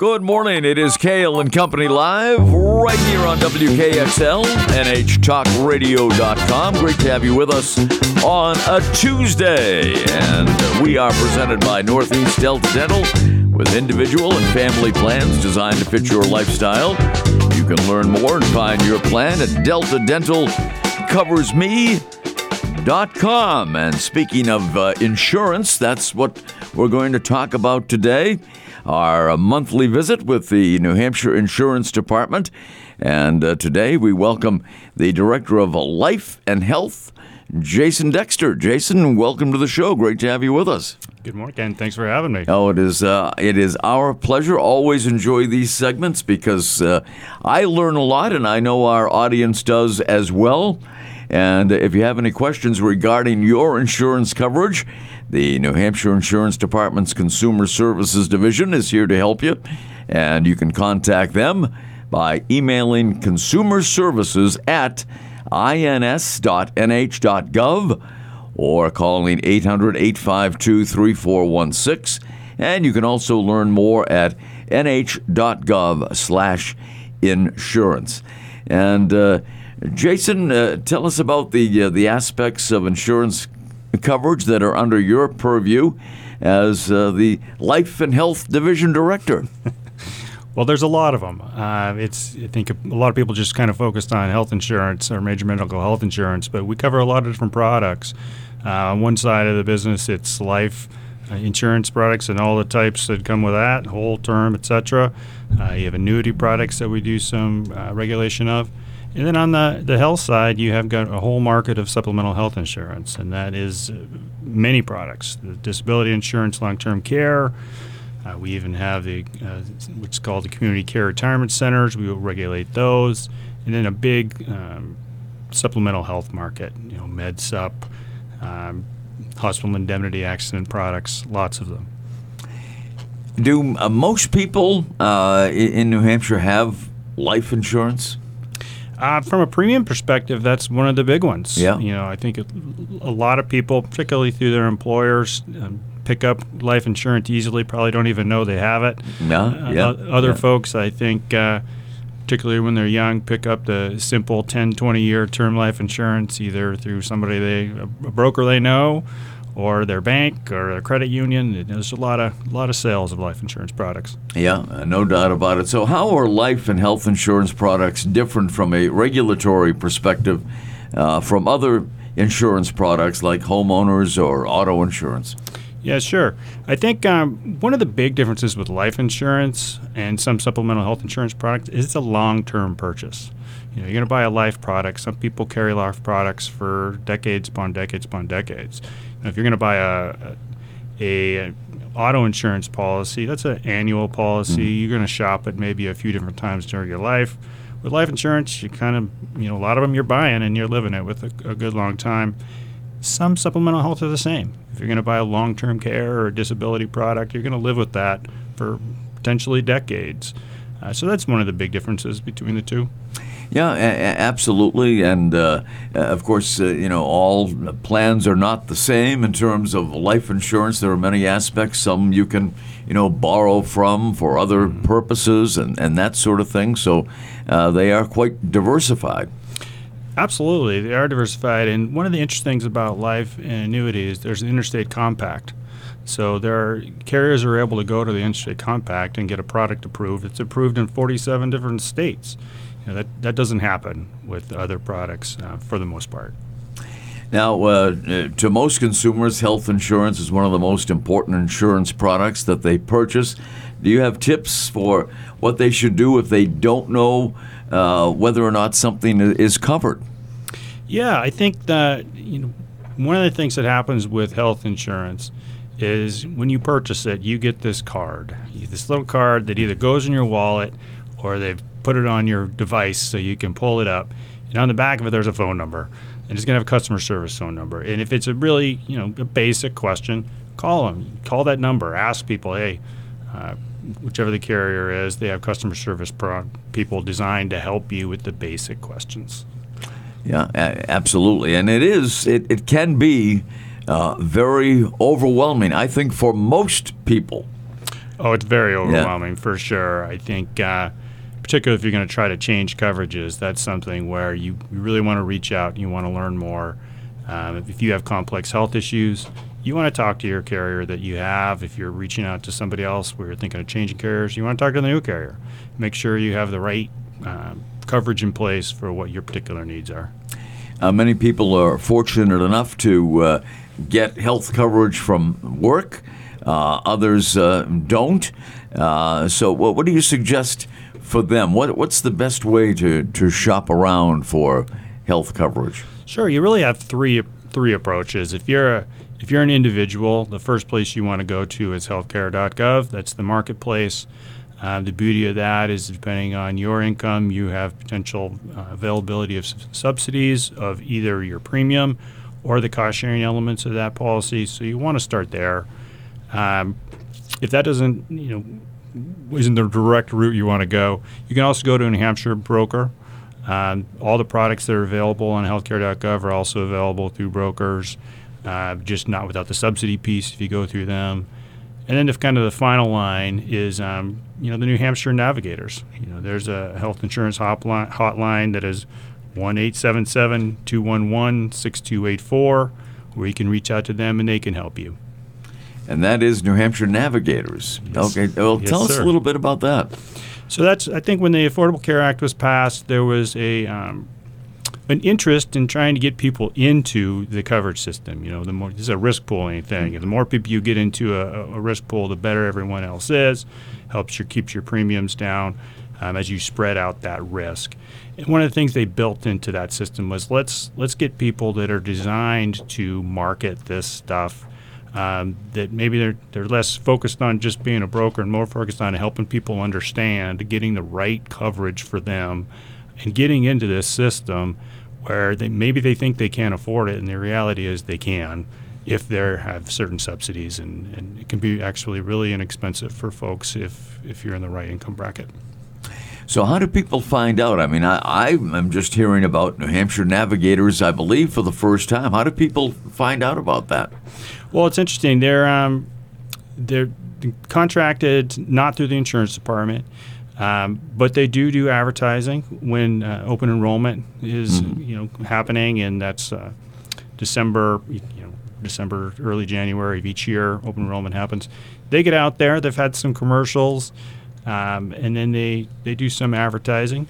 Good morning. It is Cail and Company Live right here on WKXL, NHTalkRadio.com. Great to have you with us on a Tuesday. And we are presented by Northeast Delta Dental with individual and family plans designed to fit your lifestyle. You can learn more and find your plan at Delta Dental Covers Me. Com. And speaking of uh, insurance, that's what we're going to talk about today. Our monthly visit with the New Hampshire Insurance Department. And uh, today we welcome the Director of Life and Health, Jason Dexter. Jason, welcome to the show. Great to have you with us. Good morning, Ken. Thanks for having me. Oh, it is uh, it is our pleasure. Always enjoy these segments because uh, I learn a lot, and I know our audience does as well. And if you have any questions regarding your insurance coverage, the New Hampshire Insurance Department's Consumer Services Division is here to help you. And you can contact them by emailing consumer services at ins.nh.gov or calling 800 852 3416. And you can also learn more at nh.gov slash insurance. And uh, Jason, uh, tell us about the uh, the aspects of insurance coverage that are under your purview as uh, the Life and Health Division Director. well, there's a lot of them. Uh, it's I think a lot of people just kind of focused on health insurance or major medical health insurance, but we cover a lot of different products. Uh, on one side of the business, it's life uh, insurance products and all the types that come with that, whole term, etc. you have annuity products that we do some regulation of. And then on the, the health side, you have got a whole market of supplemental health insurance, and that is uh, many products the disability insurance, long term care. Uh, we even have the uh, what's called the community care retirement centers. We will regulate those, and then a big um, supplemental health market. You know, MedSup, um, hospital indemnity, accident products, lots of them. Do uh, most people uh, in New Hampshire have life insurance? Uh, from a premium perspective, that's one of the big ones. Yeah. You know, I think a, a lot of people, particularly through their employers, um, pick up life insurance easily. Probably don't even know they have it. No. Uh, yeah. other yeah. folks, I think, uh, particularly when they're young, pick up the simple 10, 20 year term life insurance either through somebody they, a broker they know, or their bank or their credit union. There's a lot of a lot of sales of life insurance products. Yeah, uh, no doubt about it. So, how are life and health insurance products different from a regulatory perspective uh, from other insurance products like homeowners or auto insurance? Yeah, sure. I think um, one of the big differences with life insurance and some supplemental health insurance products is it's a long-term purchase. You know, you're going to buy a life product. Some people carry life products for decades upon decades upon decades. If you're going to buy a, a, a auto insurance policy, that's an annual policy. Mm-hmm. You're going to shop it maybe a few different times during your life. With life insurance, you kind of, you know, a lot of them you're buying and you're living it with a, a good long time. Some supplemental health are the same. If you're going to buy a long term care or a disability product, you're going to live with that for potentially decades. Uh, so that's one of the big differences between the two. Yeah, a- absolutely. And uh, of course, uh, you know, all plans are not the same in terms of life insurance. There are many aspects. Some you can, you know, borrow from for other mm-hmm. purposes and, and that sort of thing. So uh, they are quite diversified. Absolutely, they are diversified. And one of the interesting things about life and annuities, there's an interstate compact. So there are carriers are able to go to the interstate compact and get a product approved. It's approved in 47 different states. You know, that that doesn't happen with other products uh, for the most part. Now, uh, to most consumers, health insurance is one of the most important insurance products that they purchase. Do you have tips for what they should do if they don't know uh, whether or not something is covered? Yeah, I think that you know one of the things that happens with health insurance is when you purchase it, you get this card, this little card that either goes in your wallet or they've put it on your device so you can pull it up. And on the back of it, there's a phone number, and it's going to have a customer service phone number. And if it's a really, you know, a basic question, call them. Call that number. Ask people, hey, uh, whichever the carrier is, they have customer service pro- people designed to help you with the basic questions. Yeah, absolutely. And it is, it, it can be uh, very overwhelming, I think, for most people. Oh, it's very overwhelming for sure. I think, uh, particularly if you're going to try to change coverages, that's something where you, you really want to reach out. You want to learn more. Um, if you have complex health issues, you want to talk to your carrier that you have. If you're reaching out to somebody else where you're thinking of changing carriers, you want to talk to the new carrier. Make sure you have the right uh, coverage in place for what your particular needs are. Uh, many people are fortunate enough to uh, get health coverage from work. Uh, others uh, don't. Uh, so, what, what, do you suggest for them? What, what's the best way to, to shop around for health coverage? Sure. You really have three three approaches. If you're a, if you're an individual, the first place you want to go to is healthcare.gov. That's the marketplace. Uh, the beauty of that is, depending on your income, you have potential uh, availability of subsidies of either your premium or the cost sharing elements of that policy. So you want to start there. Um, if that doesn't, you know, isn't the direct route you want to go, you can also go to a New Hampshire broker. Um, all the products that are available on healthcare.gov are also available through brokers, uh, just not without the subsidy piece if you go through them. And then, if kind of the final line is, um, you know, the New Hampshire Navigators. You know, there's a health insurance hotline, hotline that is one eight seven seven two one one six two eight four, where you can reach out to them and they can help you. And that is New Hampshire Navigators. Yes. Okay, well, yes, tell us a little bit about that. So that's, I think, when the Affordable Care Act was passed, there was a um, an interest in trying to get people into the coverage system. You know, the more this is a risk pooling thing. Mm-hmm. The more people you get into a, a, risk pool, the better everyone else is. Helps you keeps your premiums down um, as you spread out that risk. And one of the things they built into that system was let's let's get people that are designed to market this stuff. Um, that maybe they're they're less focused on just being a broker and more focused on helping people understand getting the right coverage for them and getting into this system where they maybe they think they can't afford it, and the reality is they can if they have certain subsidies, and, and it can be actually really inexpensive for folks if if you're in the right income bracket. So, how do people find out? I mean, I, I am just hearing about New Hampshire Navigators, I believe, for the first time. How do people find out about that? Well, it's interesting. They're um, they're contracted not through the insurance department. Um, but they do do advertising when uh, open enrollment is mm-hmm. you know happening, and that's uh, December, you know, December, early January of each year. Open enrollment happens. They get out there. They've had some commercials, um, and then they they do some advertising.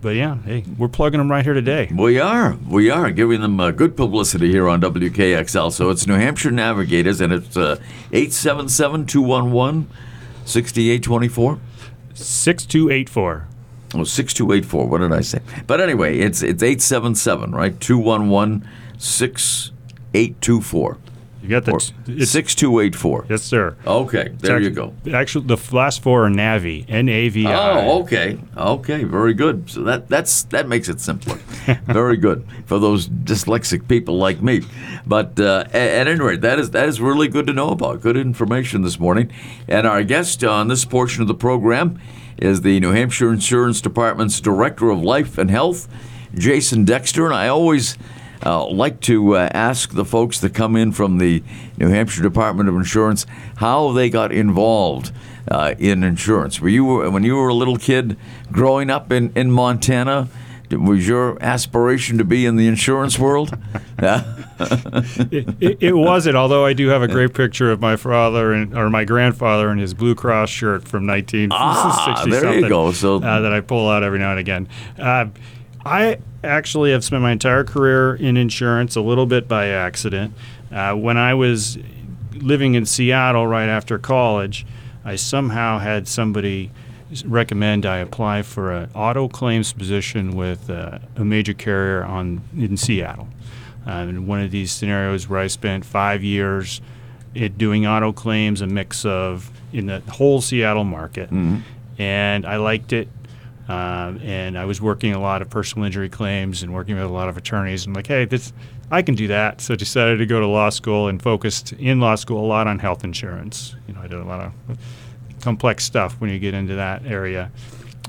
But yeah, hey, we're plugging them right here today. We are. We are giving them uh, good publicity here on WKXL. So it's New Hampshire Navigators, and it's uh, 877 211 6824. 6284. Oh, 6284. What did I say? But anyway, it's it's 877, right? 211 6824. You got that. Six two eight four. Yes, sir. Okay, there actually, you go. Actually, the last four are Navi. N A V I. Oh, okay, okay, very good. So that that's that makes it simpler. very good for those dyslexic people like me. But uh, at, at any rate, that is that is really good to know about. Good information this morning. And our guest on this portion of the program is the New Hampshire Insurance Department's Director of Life and Health, Jason Dexter. And I always uh, like to uh, ask the folks that come in from the New Hampshire Department of Insurance how they got involved uh, in insurance. Were you when you were a little kid growing up in in Montana? Was your aspiration to be in the insurance world? it, it, it, wasn't. Although I do have a great picture of my father and or my grandfather in his Blue Cross shirt from 1960 ah, there you go. So uh, that I pull out every now and again. Uh, I actually have spent my entire career in insurance, a little bit by accident. Uh, when I was living in Seattle right after college, I somehow had somebody recommend I apply for an auto claims position with uh, a major carrier on in Seattle. Uh, in one of these scenarios where I spent five years it doing auto claims, a mix of in the whole Seattle market, mm-hmm. and I liked it. Um, and I was working a lot of personal injury claims and working with a lot of attorneys. And like, hey, this I can do that. So I decided to go to law school and focused in law school a lot on health insurance. You know, I did a lot of complex stuff when you get into that area.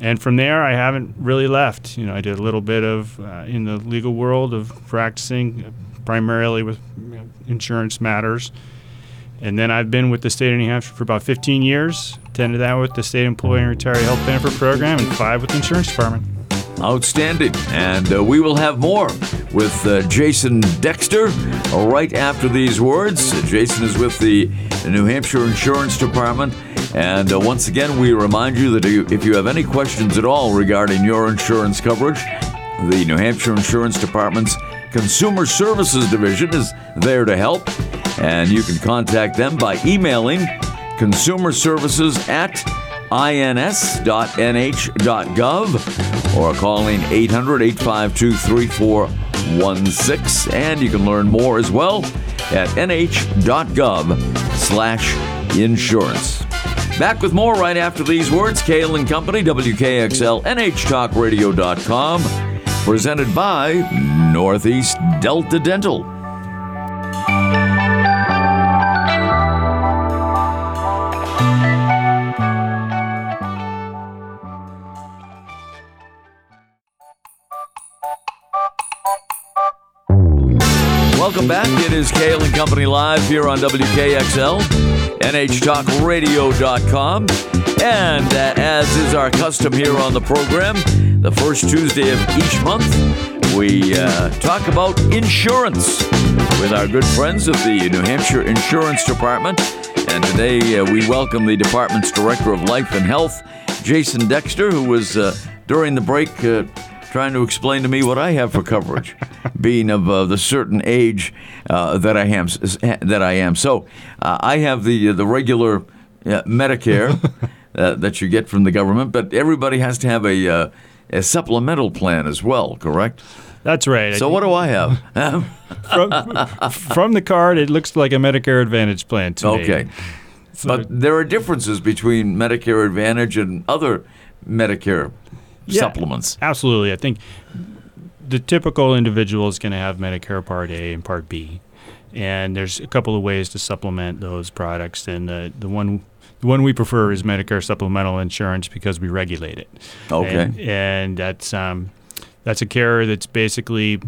And from there, I haven't really left. You know, I did a little bit of uh, in the legal world of practicing, primarily with insurance matters. And then I've been with the state of New Hampshire for about 15 years. Attended that with the state employee and retiree health benefit program, and five with the insurance department. Outstanding. And uh, we will have more with uh, Jason Dexter right after these words. Jason is with the New Hampshire Insurance Department. And uh, once again, we remind you that if you have any questions at all regarding your insurance coverage, the New Hampshire Insurance Department's Consumer Services Division is there to help. And you can contact them by emailing consumer services at ins.nh.gov or calling 800 852 3416. And you can learn more as well at nh.gov slash insurance. Back with more right after these words. Cail and Company, WKXL, NHTalkRadio.com, presented by Northeast Delta Dental. Back. It is Cail and Company Live here on WKXL, NHTalkRadio.com. And uh, as is our custom here on the program, the first Tuesday of each month, we uh, talk about insurance with our good friends of the New Hampshire Insurance Department. And today uh, we welcome the department's Director of Life and Health, Jason Dexter, who was uh, during the break uh, trying to explain to me what I have for coverage, being of uh, the certain age uh, that I am. That I am. So uh, I have the the regular uh, Medicare uh, that you get from the government, but everybody has to have a uh, a supplemental plan as well. Correct? That's right. So what do I have? from, from the card, it looks like a Medicare Advantage plan to me. okay, but there are differences between Medicare Advantage and other Medicare Yeah. supplements. Absolutely. I think the typical individual is going to have Medicare Part A and Part B, and there's a couple of ways to supplement those products. And the the one the one we prefer is Medicare supplemental insurance because we regulate it. Okay. And, and that's um, that's a carrier that's basically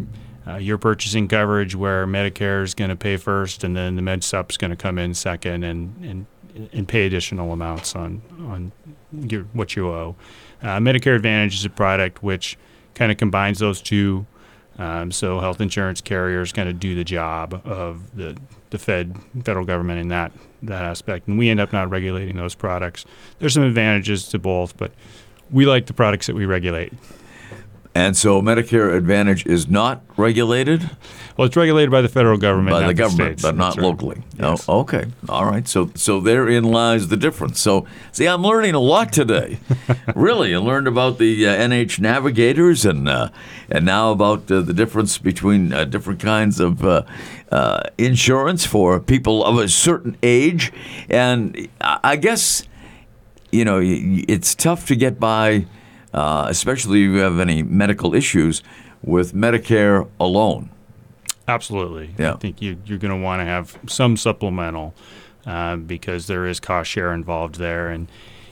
uh, you're purchasing coverage where Medicare is going to pay first, and then the Med Sup's going to come in second, and and and pay additional amounts on on your, what you owe. Uh, Medicare Advantage is a product which kind of combines those two. Um, so health insurance carriers kind of do the job of the the Fed federal government in that that aspect, and we end up not regulating those products. There's some advantages to both, but we like the products that we regulate. And so Medicare Advantage is not regulated Well, it's regulated by the federal government, by the government, states. but not right. locally. Yes. Oh, okay. All right. So so therein lies the difference. So see, I'm learning a lot today. really, I learned about the uh, NH navigators and uh, and now about uh, the difference between uh, different kinds of uh, uh, insurance for people of a certain age. And I guess you know it's tough to get by, uh, especially if you have any medical issues, with Medicare alone. Absolutely. Yeah. I think you, you're going to want to have some supplemental uh, because there is cost share involved there. And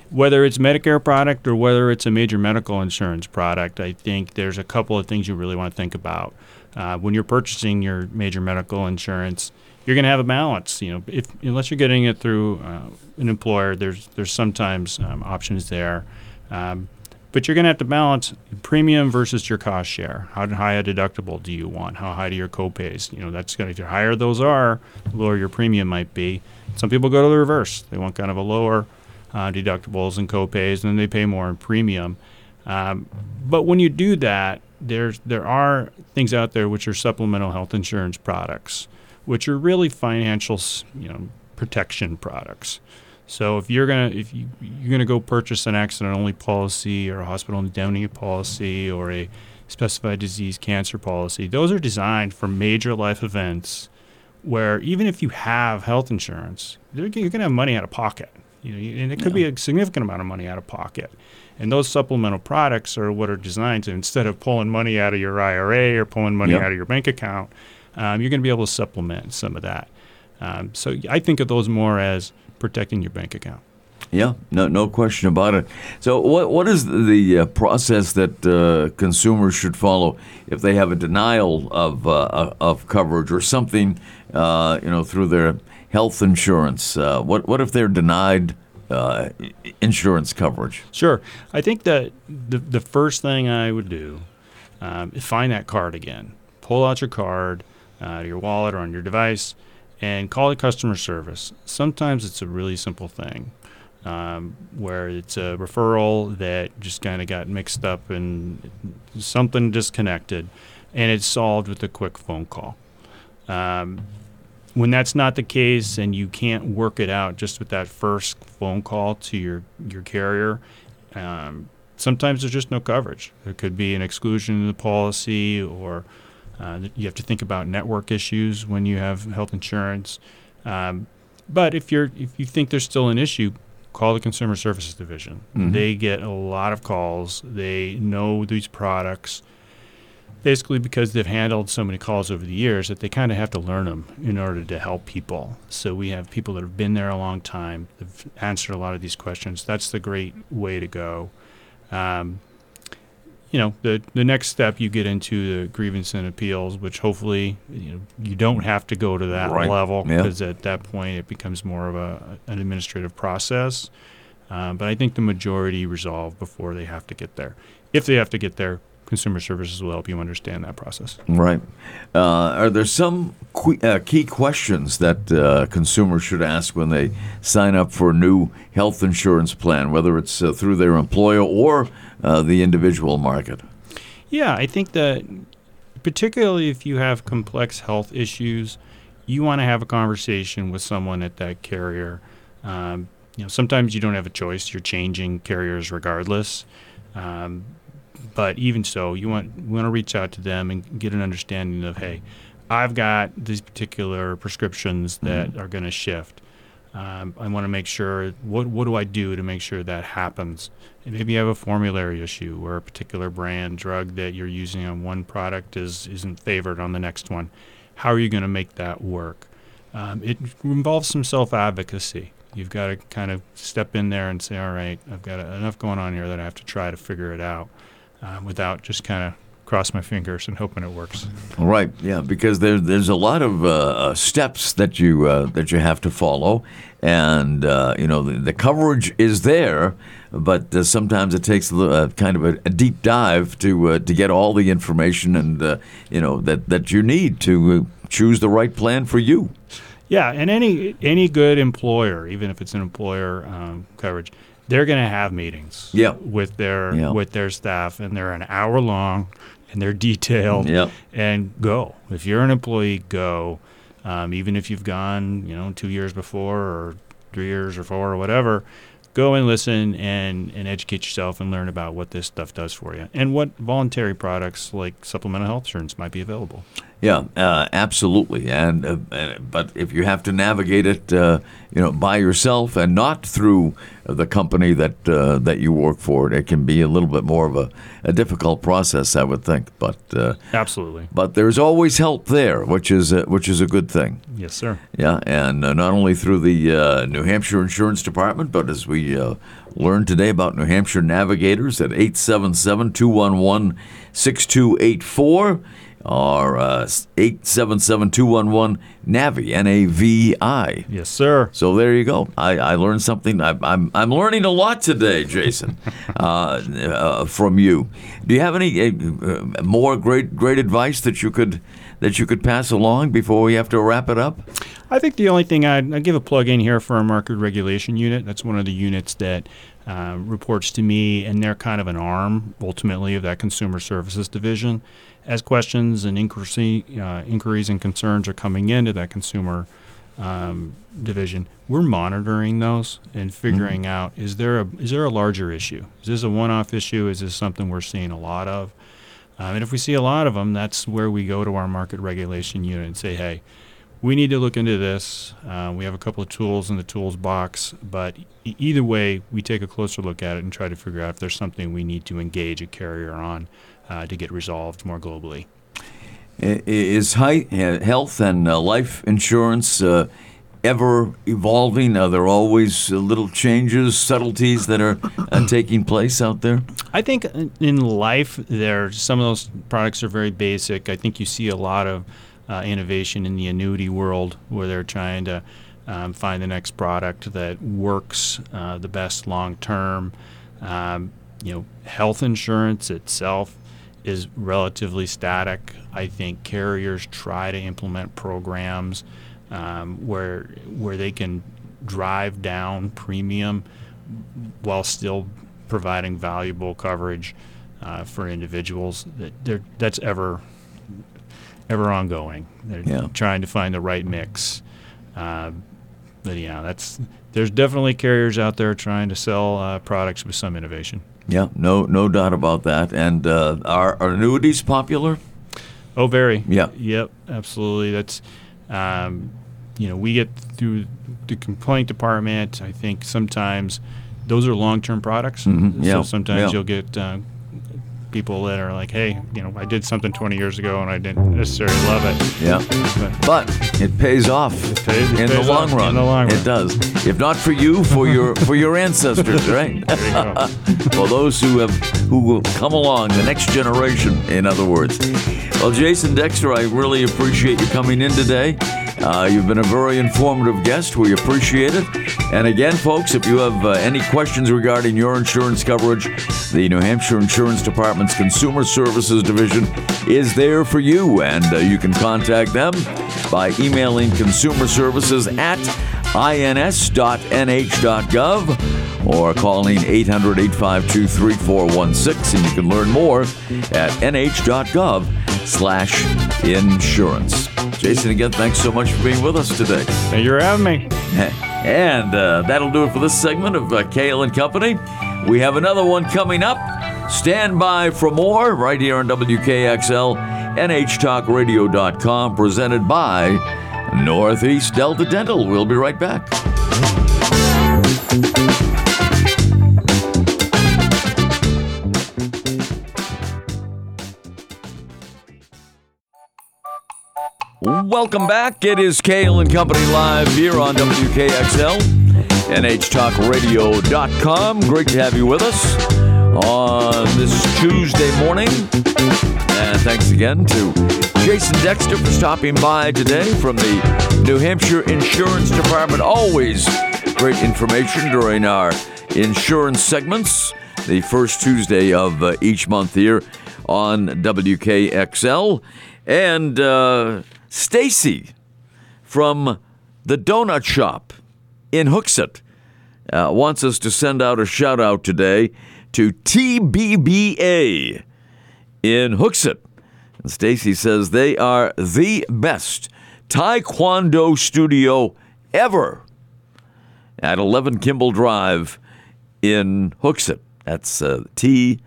whether it's Medicare product or whether it's a major medical insurance product, I think there's a couple of things you really want to think about. Uh, when you're purchasing your major medical insurance, you're going to have a balance. You know, if unless you're getting it through uh, an employer, there's there's sometimes um, options there. Um, but you're going to have to balance premium versus your cost share. How high a deductible do you want? How high do your copays? You know, that's going to, the higher those are, the lower your premium might be. Some people go to the reverse. They want kind of a lower uh, deductibles and copays, and then they pay more in premium. Um, but when you do that, there's there are things out there which are supplemental health insurance products, which are really financial, you know, protection products. So if you're gonna if you you're gonna go purchase an accident only policy or a hospital indemnity policy or a specified disease cancer policy, those are designed for major life events where even if you have health insurance, you're gonna have money out of pocket. You know, and it could be a significant amount of money out of pocket. And those supplemental products are what are designed to instead of pulling money out of your IRA or pulling money Yep. out of your bank account, um, you're going to be able to supplement some of that. Um, so I think of those more as protecting your bank account. Yeah, no, no question about it. So, what what is the uh, process that uh, consumers should follow if they have a denial of uh, of coverage or something, uh, you know, through their health insurance. Uh, what what if they're denied uh, insurance coverage? Sure. I think that the the first thing I would do um, is find that card again. Pull out your card, uh, your wallet, or on your device, and call the customer service. Sometimes it's a really simple thing. Um, where it's a referral that just kind of got mixed up and something disconnected, and it's solved with a quick phone call. Um, when that's not the case and you can't work it out just with that first phone call to your your carrier, um, sometimes there's just no coverage. There could be an exclusion in the policy, or uh, you have to think about network issues when you have health insurance. Um, but if you're if you think there's still an issue, call the consumer services division. Mhm. They get a lot of calls. They know these products basically because they've handled so many calls over the years that they kind of have to learn them in order to help people. So we have people that have been there a long time, They've answered a lot of these questions. That's the great way to go. Um, you know, the the next step you get into the grievance and appeals, which hopefully you know you don't have to go to that Right. level Yeah. because at that point it becomes more of a an administrative process. Um, but I think the majority resolve before they have to get there. If they have to get there, consumer services will help you understand that process. Right. Uh, are there some que- uh, key questions that uh, consumers should ask when they sign up for a new health insurance plan, whether it's uh, through their employer or uh, the individual market? Yeah, I think that particularly if you have complex health issues, you want to have a conversation with someone at that carrier. Um, you know, sometimes you don't have a choice; you're changing carriers regardless. Um, but even so, you want you want to reach out to them and get an understanding of, hey, I've got these particular prescriptions that are going to shift. Um, I want to make sure what what do I do to make sure that happens? And maybe you have a formulary issue where a particular brand drug that you're using on one product is isn't favored on the next one. How are you going to make that work? Um, it involves some self advocacy. You've got to kind of step in there and say, all right, I've got enough going on here that I have to try to figure it out um, without just kind of cross my fingers and hoping it works. Right. Yeah, because there, there's a lot of uh, uh, steps that you uh, that you have to follow, and uh, you know the, the coverage is there, but uh, sometimes it takes a little, uh, kind of a, a deep dive to uh, to get all the information and uh, you know that that you need to choose the right plan for you. Yeah, and any any good employer, even if it's an employer um, coverage, they're going to have meetings. Yeah. with their Yeah. with their staff, and they're an hour long, and they're detailed. Yeah. and go. If you're an employee, go. Um, even if you've gone, you know, two years before, or three years, or four, or whatever, go and listen and and educate yourself and learn about what this stuff does for you and what voluntary products like supplemental health insurance might be available. Yeah, uh, absolutely. And uh, uh, but if you have to navigate it, uh, you know, by yourself and not through the company that uh, that you work for, it can be a little bit more of a, a difficult process, I would think. But uh, Absolutely. but there's always help there, which is a, which is a good thing. Yes, sir. Yeah, and uh, not only through the uh, New Hampshire Insurance Department, but as we uh, learned today about New Hampshire Navigators at 877 211 6284 or uh, 877 211 NAVI, N A V I. Yes, sir. So there you go. I, I learned something. I, I'm, I'm learning a lot today, Jason, uh, uh, from you. Do you have any uh, uh, more great great advice that you could that you could pass along before we have to wrap it up? I think the only thing I'd, I'd give a plug in here for our market regulation unit. That's one of the units that uh, reports to me, and they're kind of an arm ultimately of that consumer services division. As questions and inquiry, uh, inquiries and concerns are coming into that consumer um, division, we're monitoring those and figuring out is there a is there a larger issue? Is this a one-off issue? Is this something we're seeing a lot of? Um, and if we see a lot of them, that's where we go to our market regulation unit and say, hey, we need to look into this. Uh, we have a couple of tools in the tools box, but e- either way, we take a closer look at it and try to figure out if there's something we need to engage a carrier on uh, to get resolved more globally. Is health and uh, life insurance uh, ever evolving? Are there always uh, little changes, subtleties that are uh, taking place out there? I think in- in life, there some of those products are very basic. I think you see a lot of uh, innovation in the annuity world where they're trying to um, find the next product that works uh, the best long term. Um, you know, health insurance itself is relatively static. I think carriers try to implement programs um, where where they can drive down premium while still providing valuable coverage uh, for individuals. That that's ever ever ongoing. They're Yeah. trying to find the right mix. Uh, but yeah, that's there's definitely carriers out there trying to sell uh, products with some innovation. Yeah, no, no doubt about that. And uh, are, are annuities popular? Oh, very. Yeah. Yep. Absolutely. That's, um, you know, we get through the complaint department. I think sometimes those are long-term products. Mhm, yeah, So sometimes yeah. you'll get uh, people that are like, "Hey, you know, I did something 20 years ago and I didn't necessarily love it." Yeah. But But it pays off pays- it in the pays long off run. in the long It does. If not for you, for your for your ancestors, right? for those who have who will come along, the next generation, in other words. Well, Jason Dexter, I really appreciate you coming in today. Uh, you've been a very informative guest. We appreciate it. And again, folks, if you have uh, any questions regarding your insurance coverage, the New Hampshire Insurance Department's Consumer Services Division is there for you. And uh, you can contact them by emailing consumer services at ins.nh.gov or calling 800 852 3416. And you can learn more at nh.gov slash insurance. Jason, again, thanks so much for being with us today. Thank you for having me. And uh, that'll do it for this segment of uh, Cail and Company. We have another one coming up. Stand by for more right here on WKXL, NHTalkRadio.com, presented by Northeast Delta Dental. We'll be right back. Welcome back. It is Cail and Company live here on WKXL, NHTalkRadio.com. Great to have you with us on this Tuesday morning. And thanks again to Jason Dexter for stopping by today from the New Hampshire Insurance Department. Always great information during our insurance segments, the first Tuesday of uh, each month here on WKXL. And uh, Stacy from the Donut Shop in Hooksett uh, wants us to send out a shout out today to TBBA in Hooksett. And Stacy says they are the best Taekwondo studio ever at 11 Kimball Drive in Hooksett. That's uh, TBBA.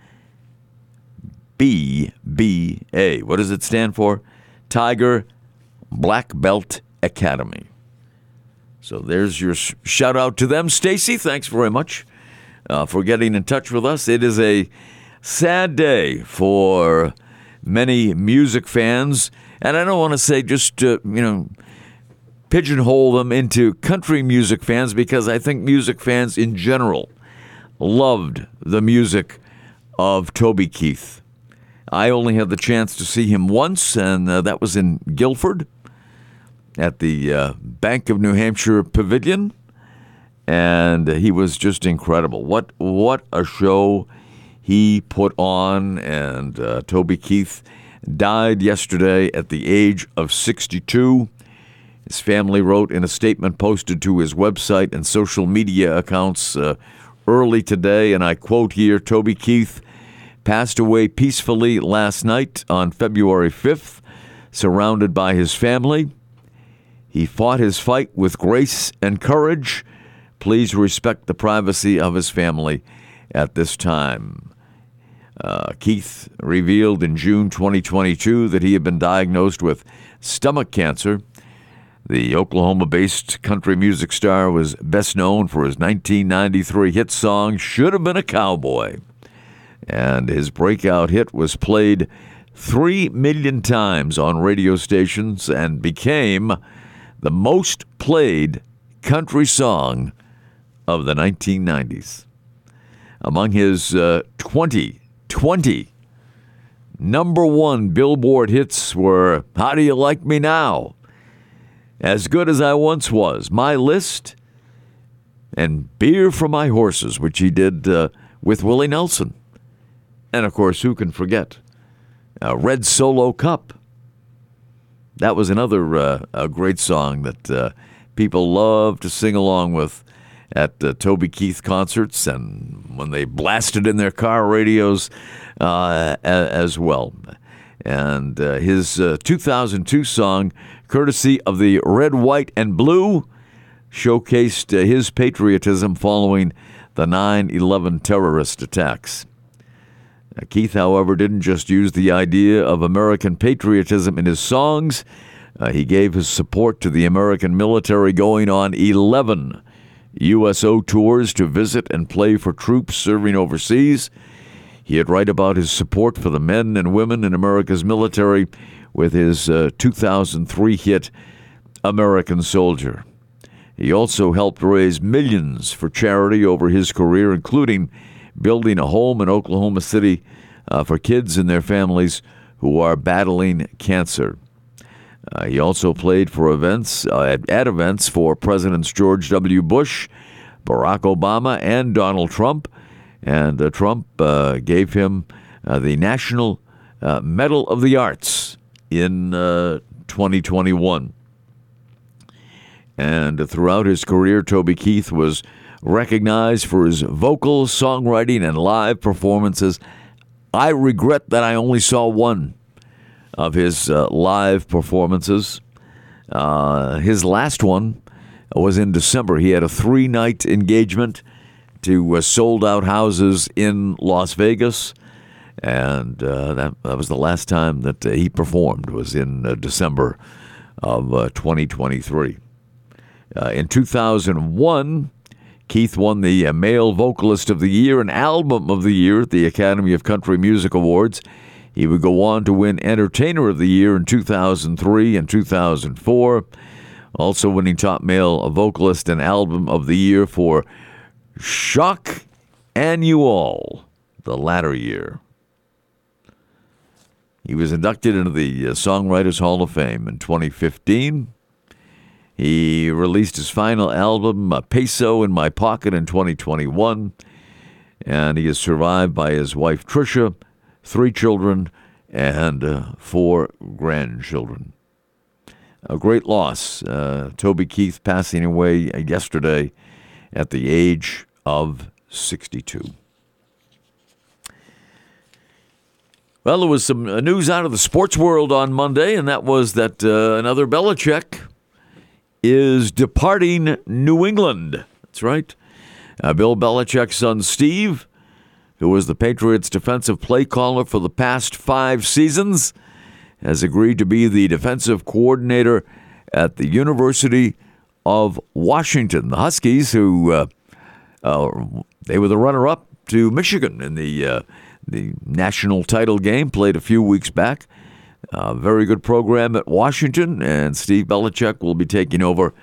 What does it stand for? Tiger Black Belt Academy. So there's your shout out to them. Stacy, thanks very much uh, for getting in touch with us. It is a sad day for many music fans, and I don't want to say just uh, you know pigeonhole them into country music fans because I think music fans in general loved the music of Toby Keith. I only had the chance to see him once, and uh, that was in Gilford at the uh, Bank of New Hampshire Pavilion, and he was just incredible. What what a show he put on! And uh, Toby Keith died yesterday at the age of 62. His family wrote in a statement posted to his website and social media accounts uh, early today, and I quote here: Toby Keith passed away peacefully last night on February 5th, surrounded by his family. He fought his fight with grace and courage. Please respect the privacy of his family at this time. Uh, Keith revealed in June 2022 that he had been diagnosed with stomach cancer. The Oklahoma based country music star was best known for his 1993 hit song, Should Have Been a Cowboy. And his breakout hit was played 3 million times on radio stations and became the most played country song of the 1990s. Among his uh, 20, 20 number one Billboard hits were How Do You Like Me Now? As Good as I Once Was, My List, and Beer for My Horses, which he did uh, with Willie Nelson. And of course, who can forget? Uh, Red Solo Cup. That was another uh, a great song that uh, people love to sing along with at uh, Toby Keith concerts and when they blasted in their car radios uh, as well. And uh, his uh, 2002 song, courtesy of the Red, White, and Blue, showcased his patriotism following the 9 11 terrorist attacks. Keith, however, didn't just use the idea of American patriotism in his songs. Uh, he gave his support to the American military, going on 11 USO tours to visit and play for troops serving overseas. He'd write about his support for the men and women in America's military with his uh, 2003 hit American Soldier. He also helped raise millions for charity over his career, including building a home in Oklahoma City uh, for kids and their families who are battling cancer. Uh, he also played for events uh, at, at, events for Presidents George W. Bush, Barack Obama, and Donald Trump. And uh, Trump uh, gave him the National Medal of the Arts in 2021. And throughout his career, Toby Keith was recognized for his vocal, songwriting, and live performances. I regret that I only saw one of his uh, live performances. Uh, his last one was in December. He had a three night engagement to uh, sold out houses in Las Vegas. And uh, that, that was the last time that uh, he performed, was in uh, December of 2023. in 2001, Keith won the Male Vocalist of the Year and Album of the Year at the Academy of Country Music Awards. He would go on to win Entertainer of the Year in 2003 and 2004, also winning Top Male Vocalist and Album of the Year for Shock'n Y'all, the latter year. He was inducted into the uh, Songwriters Hall of Fame in 2015. He released his final album, A Peso in My Pocket, in 2021. And he is survived by his wife, Trisha, three children, and uh, four grandchildren. A great loss. Uh, Toby Keith passing away yesterday at the age of 62. Well, there was some uh, news out of the sports world on Monday, and that was that uh, another Belichick is departing New England. That's right. Uh, Bill Belichick's son Steve who was the Patriots' defensive play caller for the past five seasons, has agreed to be the defensive coordinator at the University of Washington. The Huskies, who uh, uh, they were the runner-up to Michigan in the uh, the national title game, played a few weeks back. Very good program at Washington, and Steve Belichick will be taking over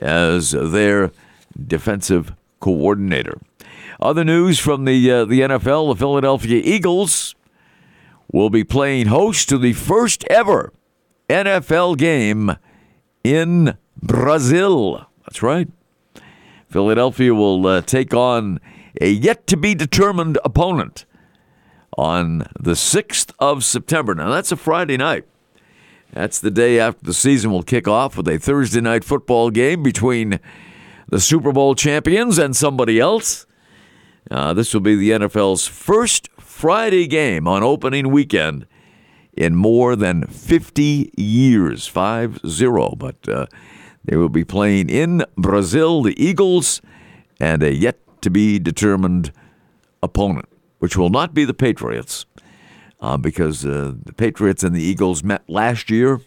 as their defensive coordinator. Other news from the uh, the NFL: the Philadelphia Eagles will be playing host to the first ever NFL game in Brazil. That's right. Philadelphia will uh, take on a yet to be determined opponent on the 6th of September. Now, that's a Friday night. That's the day after the season will kick off with a Thursday night football game between the Super Bowl champions and somebody else. Uh, this will be the NFL's first Friday game on opening weekend in more than 50 years, 5 0. But uh, they will be playing in Brazil, the Eagles, and a yet to be determined opponent, which will not be the Patriots, uh, because uh, the Patriots and the Eagles met last year.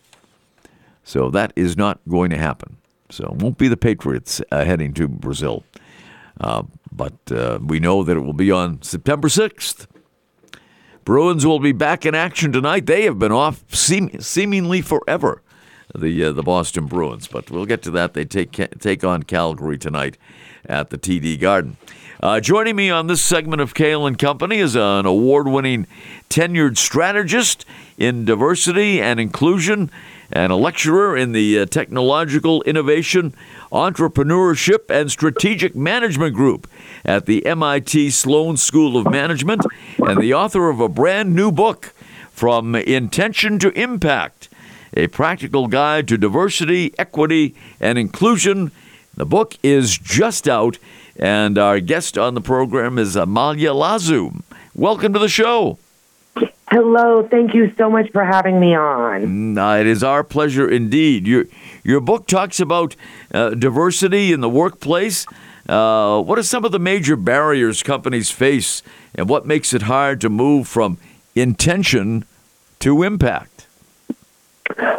So that is not going to happen. So it won't be the Patriots uh, heading to Brazil. Uh, but uh, we know that it will be on September 6th. Bruins will be back in action tonight. They have been off seem- seemingly forever, the uh, the Boston Bruins. But we'll get to that. They take take on Calgary tonight at the TD Garden. Uh, joining me on this segment of Cail and Company is an award-winning tenured strategist in diversity and inclusion and a lecturer in the uh, Technological Innovation, Entrepreneurship, and Strategic Management Group at the MIT Sloan School of Management, and the author of a brand new book, From Intention to Impact A Practical Guide to Diversity, Equity, and Inclusion. The book is just out, and our guest on the program is Amalia Lazu. Welcome to the show. Hello, thank you so much for having me on. Uh, it is our pleasure indeed. Your your book talks about uh, diversity in the workplace. Uh, what are some of the major barriers companies face, and what makes it hard to move from intention to impact?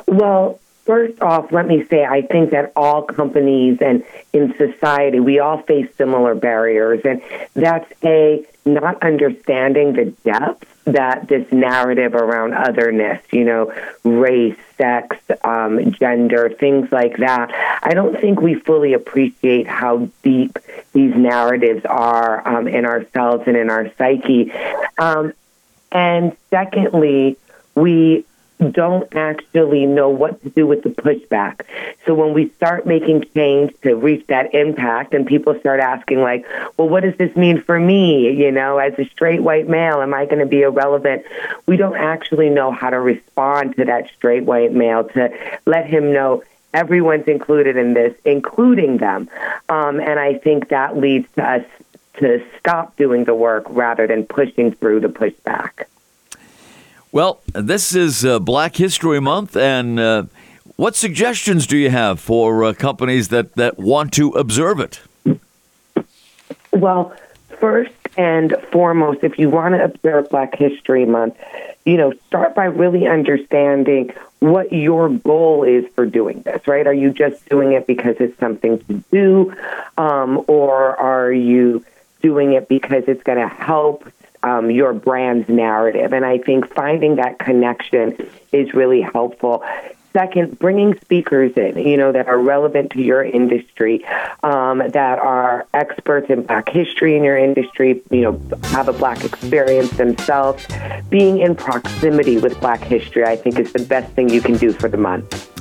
Well, first off, let me say I think that all companies and in society we all face similar barriers, and that's a not understanding the depth that this narrative around otherness, you know, race, sex, um, gender, things like that, I don't think we fully appreciate how deep these narratives are um, in ourselves and in our psyche. Um, and secondly, we don't actually know what to do with the pushback. So when we start making change to reach that impact and people start asking like, well, what does this mean for me? You know, as a straight white male, am I going to be irrelevant? We don't actually know how to respond to that straight white male to let him know everyone's included in this, including them. Um, and I think that leads to us to stop doing the work rather than pushing through the pushback. Well, this is uh, Black History Month, and uh, what suggestions do you have for uh, companies that, that want to observe it? Well, first and foremost, if you want to observe Black History Month, you know, start by really understanding what your goal is for doing this, right? Are you just doing it because it's something to do, um, or are you doing it because it's going to help um, your brand's narrative. And I think finding that connection is really helpful. Second, bringing speakers in, you know, that are relevant to your industry, um, that are experts in Black history in your industry, you know, have a Black experience themselves. Being in proximity with Black history, I think, is the best thing you can do for the month.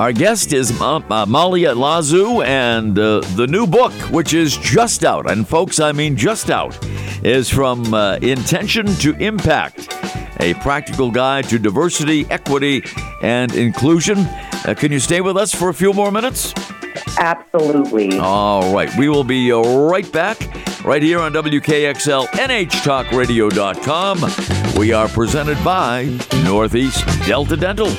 Our guest is uh, Malia Lazu, and uh, the new book, which is just out, and folks, I mean just out, is from uh, Intention to Impact, a practical guide to diversity, equity, and inclusion. Uh, can you stay with us for a few more minutes? Absolutely. All right. We will be right back right here on WKXL NHTalkRadio.com. We are presented by Northeast Delta Dental.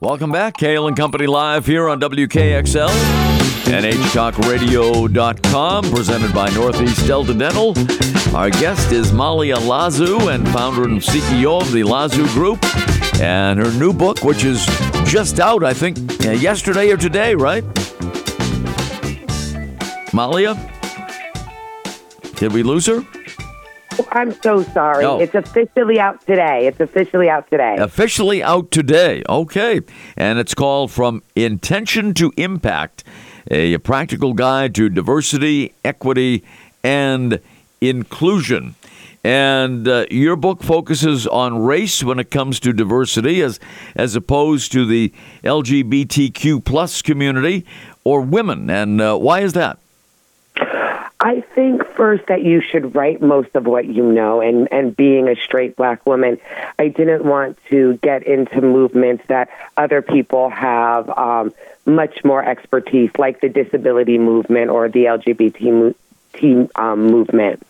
Welcome back, Cail and Company Live here on WKXL, NHTalkRadio.com, presented by Northeast Delta Dental. Our guest is Malia Lazu, and founder and CEO of the Lazu Group, and her new book, which is just out, I think, uh, yesterday or today, right? Malia? Did we lose her? Oh, I'm so sorry. It's officially out today. It's officially out today. Officially out today. Okay. And it's called From Intention to Impact a practical guide to diversity, equity, and inclusion. And uh, your book focuses on race when it comes to diversity, as as opposed to the LGBTQ plus community or women. And uh, why is that? I think first that you should write most of what you know, and and being a straight black woman, I didn't want to get into movements that other people have um, much more expertise, like the disability movement or the LGBT um, movement.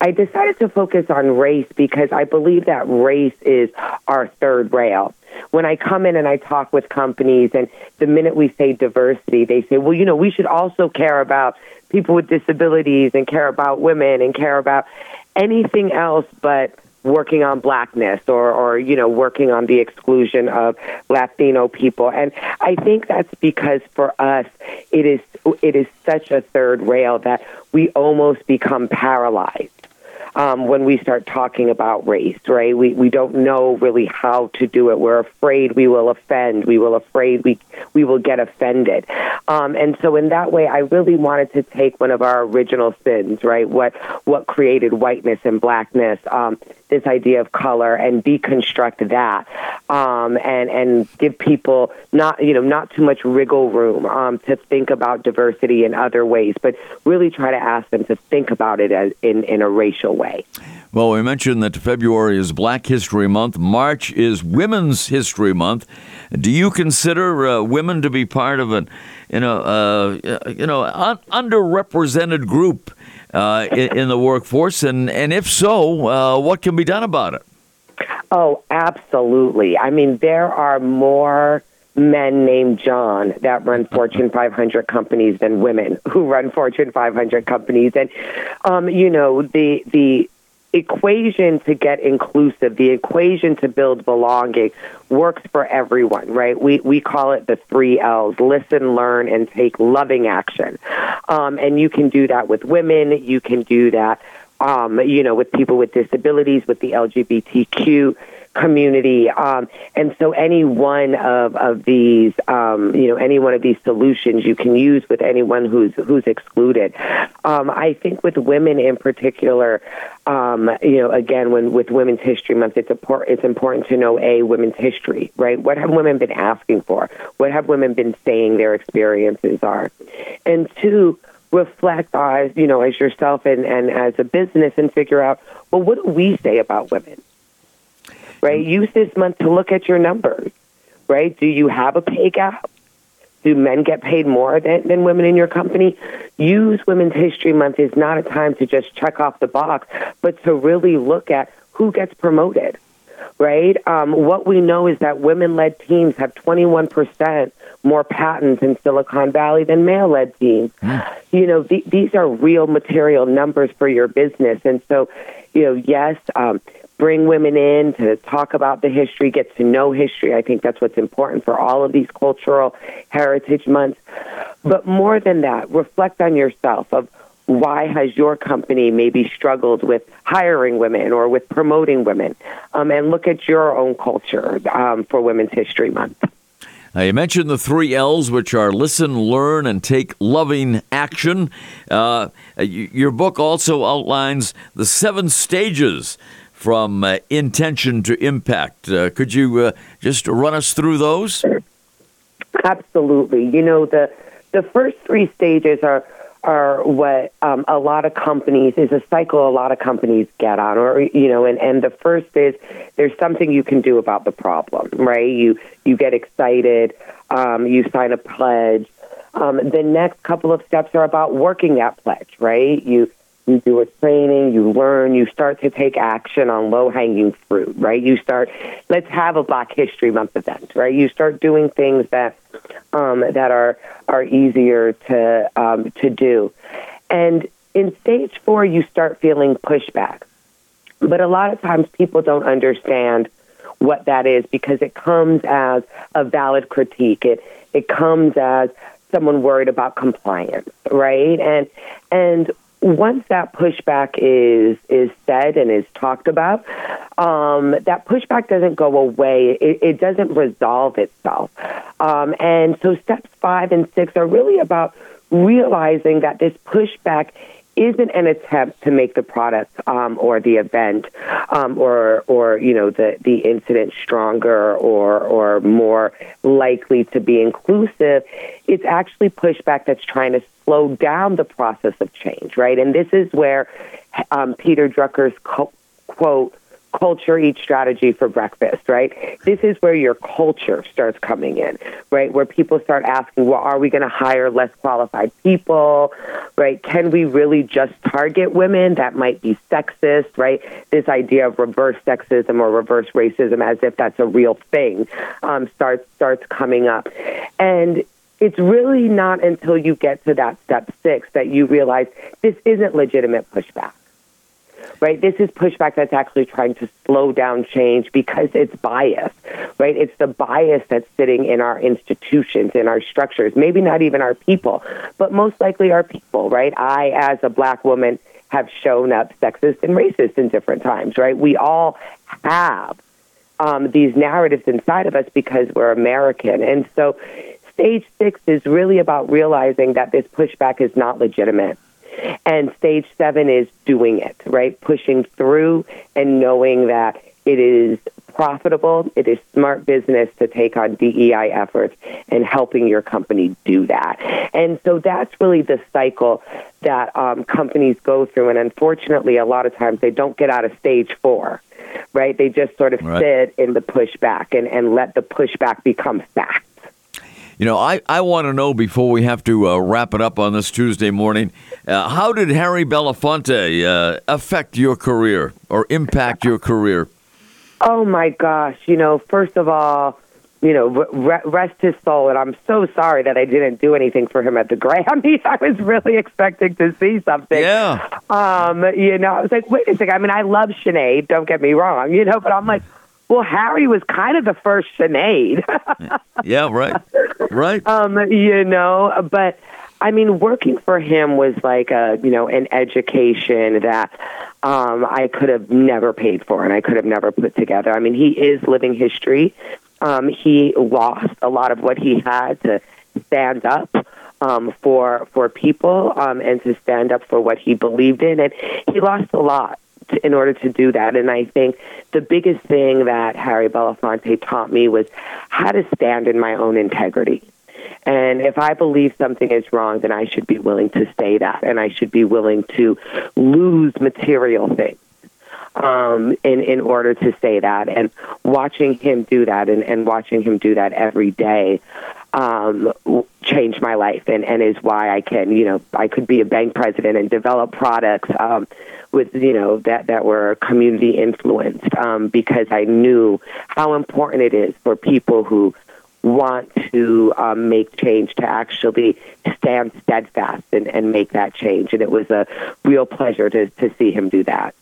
I decided to focus on race because I believe that race is our third rail. When I come in and I talk with companies, and the minute we say diversity, they say, well, you know, we should also care about people with disabilities and care about women and care about anything else but working on blackness or, or you know working on the exclusion of Latino people. And I think that's because for us it is it is such a third rail that we almost become paralyzed um, when we start talking about race, right? We we don't know really how to do it. We're afraid we will offend. We will afraid we we will get offended. Um, and so in that way, I really wanted to take one of our original sins, right? What what created whiteness and blackness, um, this idea of color, and deconstruct that, um, and and give people not you know not too much wriggle room um, to think about diversity in other ways, but really try to ask them to think about it as in in a racial way. Well, we mentioned that February is Black History Month. March is Women's History Month. Do you consider uh, women to be part of an, you know, uh, you know, un- underrepresented group uh, in, in, the workforce? And and if so, uh, what can be done about it? Oh, absolutely. I mean, there are more men named John that run Fortune 500 companies than women who run Fortune 500 companies, and um, you know the the equation to get inclusive, the equation to build belonging works for everyone, right? We we call it the three L's: listen, learn, and take loving action. Um, and you can do that with women. You can do that, um, you know, with people with disabilities, with the LGBTQ community. Um, and so any one of, of these, um, you know, any one of these solutions you can use with anyone who's, who's excluded. Um, I think with women in particular, um, you know, again, when with Women's History Month, it's, important, it's important to know a women's history, right? What have women been asking for? What have women been saying their experiences are? And two, reflect as you know as yourself and, and as a business and figure out well what do we say about women right? Use this month to look at your numbers, right? Do you have a pay gap? Do men get paid more than, than women in your company? Use Women's History Month is not a time to just check off the box, but to really look at who gets promoted, right? Um, what we know is that women led teams have 21% more patents in Silicon Valley than male led teams. Mm. You know, th- these are real material numbers for your business. And so, you know, yes, um, bring women in to talk about the history, get to know history. I think that's what's important for all of these cultural heritage months. But more than that, reflect on yourself of why has your company maybe struggled with hiring women or with promoting women, um, and look at your own culture um, for Women's History Month. Now, you mentioned the three L's, which are listen, learn, and take loving action. Uh, your book also outlines the seven stages from uh, intention to impact. Uh, could you uh, just run us through those? Absolutely. You know the the first three stages are are what um, a lot of companies is a cycle a lot of companies get on or you know and, and the first is there's something you can do about the problem right? You you get excited um, you sign a pledge. Um, the next couple of steps are about working that pledge right? You you do a training, you learn, you start to take action on low hanging fruit, right? You start, let's have a Black History Month event, right? You start doing things that um, that are are easier to um, to do, and in stage four, you start feeling pushback, but a lot of times people don't understand what that is because it comes as a valid critique. It it comes as someone worried about compliance, right? And and once that pushback is is said and is talked about, um, that pushback doesn't go away. It, it doesn't resolve itself. Um, and so steps five and six are really about realizing that this pushback isn't an attempt to make the product um, or the event um, or or you know the the incident stronger or or more likely to be inclusive. It's actually pushback that's trying to slow down the process of change, right? And this is where um, Peter Drucker's co- quote culture eats strategy for breakfast, right? This is where your culture starts coming in, right? Where people start asking, well, are we going to hire less qualified people, right? Can we really just target women? That might be sexist, right? This idea of reverse sexism or reverse racism as if that's a real thing um, starts, starts coming up. And it's really not until you get to that step six that you realize this isn't legitimate pushback right? This is pushback that's actually trying to slow down change because it's bias, right? It's the bias that's sitting in our institutions, in our structures, maybe not even our people, but most likely our people, right? I, as a black woman, have shown up sexist and racist in different times, right? We all have um, these narratives inside of us because we're American. And so stage six is really about realizing that this pushback is not legitimate. And stage seven is doing it, right? Pushing through and knowing that it is profitable, it is smart business to take on DEI efforts and helping your company do that. And so that's really the cycle that um, companies go through. And unfortunately, a lot of times they don't get out of stage four, right? They just sort of right. sit in the pushback and, and let the pushback become fact. You know, I, I want to know before we have to uh, wrap it up on this Tuesday morning, uh, how did Harry Belafonte uh, affect your career or impact your career? Oh my gosh! You know, first of all, you know, re- rest his soul, and I'm so sorry that I didn't do anything for him at the Grammys. I was really expecting to see something. Yeah. Um, you know, I was like, wait a second. I mean, I love Sinead. Don't get me wrong. You know, but I'm like, well, Harry was kind of the first Sinead. yeah. Right. Right. Um, you know, but I mean, working for him was like a you know an education that um, I could have never paid for and I could have never put together. I mean, he is living history. Um, he lost a lot of what he had to stand up um, for for people um, and to stand up for what he believed in, and he lost a lot to, in order to do that. And I think the biggest thing that Harry Belafonte taught me was how to stand in my own integrity. And if I believe something is wrong, then I should be willing to say that, and I should be willing to lose material things um, in in order to say that. And watching him do that, and, and watching him do that every day, um, changed my life, and and is why I can, you know, I could be a bank president and develop products. Um, with you know that that were community influenced um, because I knew how important it is for people who want to um, make change to actually stand steadfast and, and make that change. And it was a real pleasure to, to see him do that.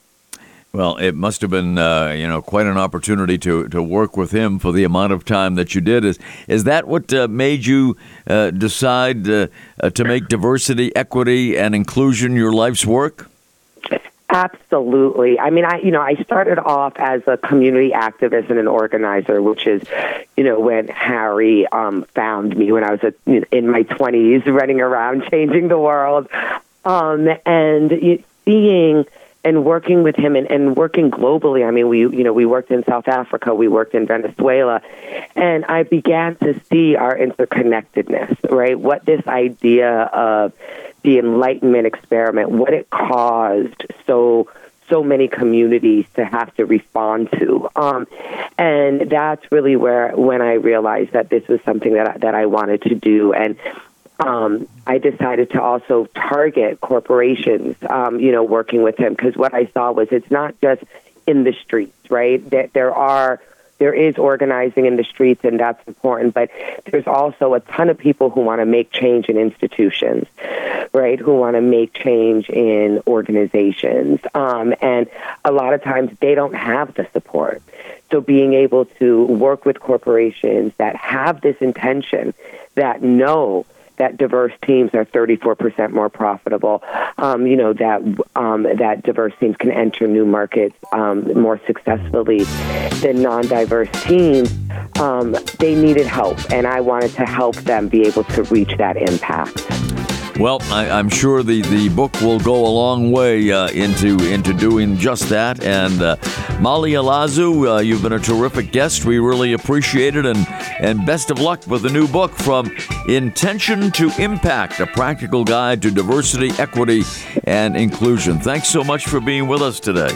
Well, it must have been, uh, you know, quite an opportunity to, to work with him for the amount of time that you did. Is is that what uh, made you uh, decide uh, uh, to make diversity, equity, and inclusion your life's work? Absolutely. I mean, I you know I started off as a community activist and an organizer, which is, you know, when Harry um, found me when I was a, in my twenties, running around changing the world, um, and seeing and working with him and, and working globally. I mean, we you know we worked in South Africa, we worked in Venezuela, and I began to see our interconnectedness. Right, what this idea of the Enlightenment experiment, what it caused so so many communities to have to respond to. Um, and that's really where when I realized that this was something that I, that I wanted to do. And um, I decided to also target corporations, um, you know, working with him because what I saw was it's not just in the streets, right? That there are there is organizing in the streets, and that's important. But there's also a ton of people who want to make change in institutions, right? Who want to make change in organizations, um, and a lot of times they don't have the support. So being able to work with corporations that have this intention, that know that diverse teams are 34% more profitable. Um, you know that um, that diverse teams can enter new markets um, more successfully than non-diverse teams. Um, they needed help, and I wanted to help them be able to reach that impact. Well, I, am sure the, the book will go a long way uh, into into doing just that. And uh, Malia Lazu, uh, you've been a terrific guest. We really appreciate it, and and best of luck with the new book from Intention to Impact: A Practical Guide to Diversity, Equity, and Inclusion. Thanks so much for being with us today.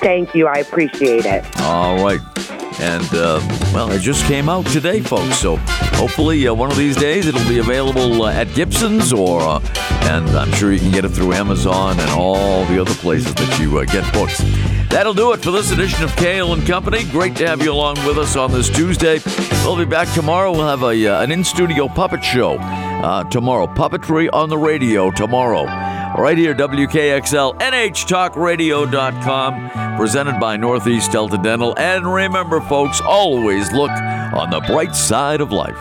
Thank you. I appreciate it. All right. And, uh, well, it just came out today, folks. So hopefully uh, one of these days it'll be available uh, at Gibson's or, uh, and I'm sure you can get it through Amazon and all the other places that you uh, get books. That'll do it for this edition of Cail and Company. Great to have you along with us on this Tuesday. We'll be back tomorrow. We'll have a, uh, an in studio puppet show tomorrow. Puppetry on the radio tomorrow right here, WKXL, NHTalkRadio.com, presented by Northeast Delta Dental. And remember, folks, always look on the bright side of life.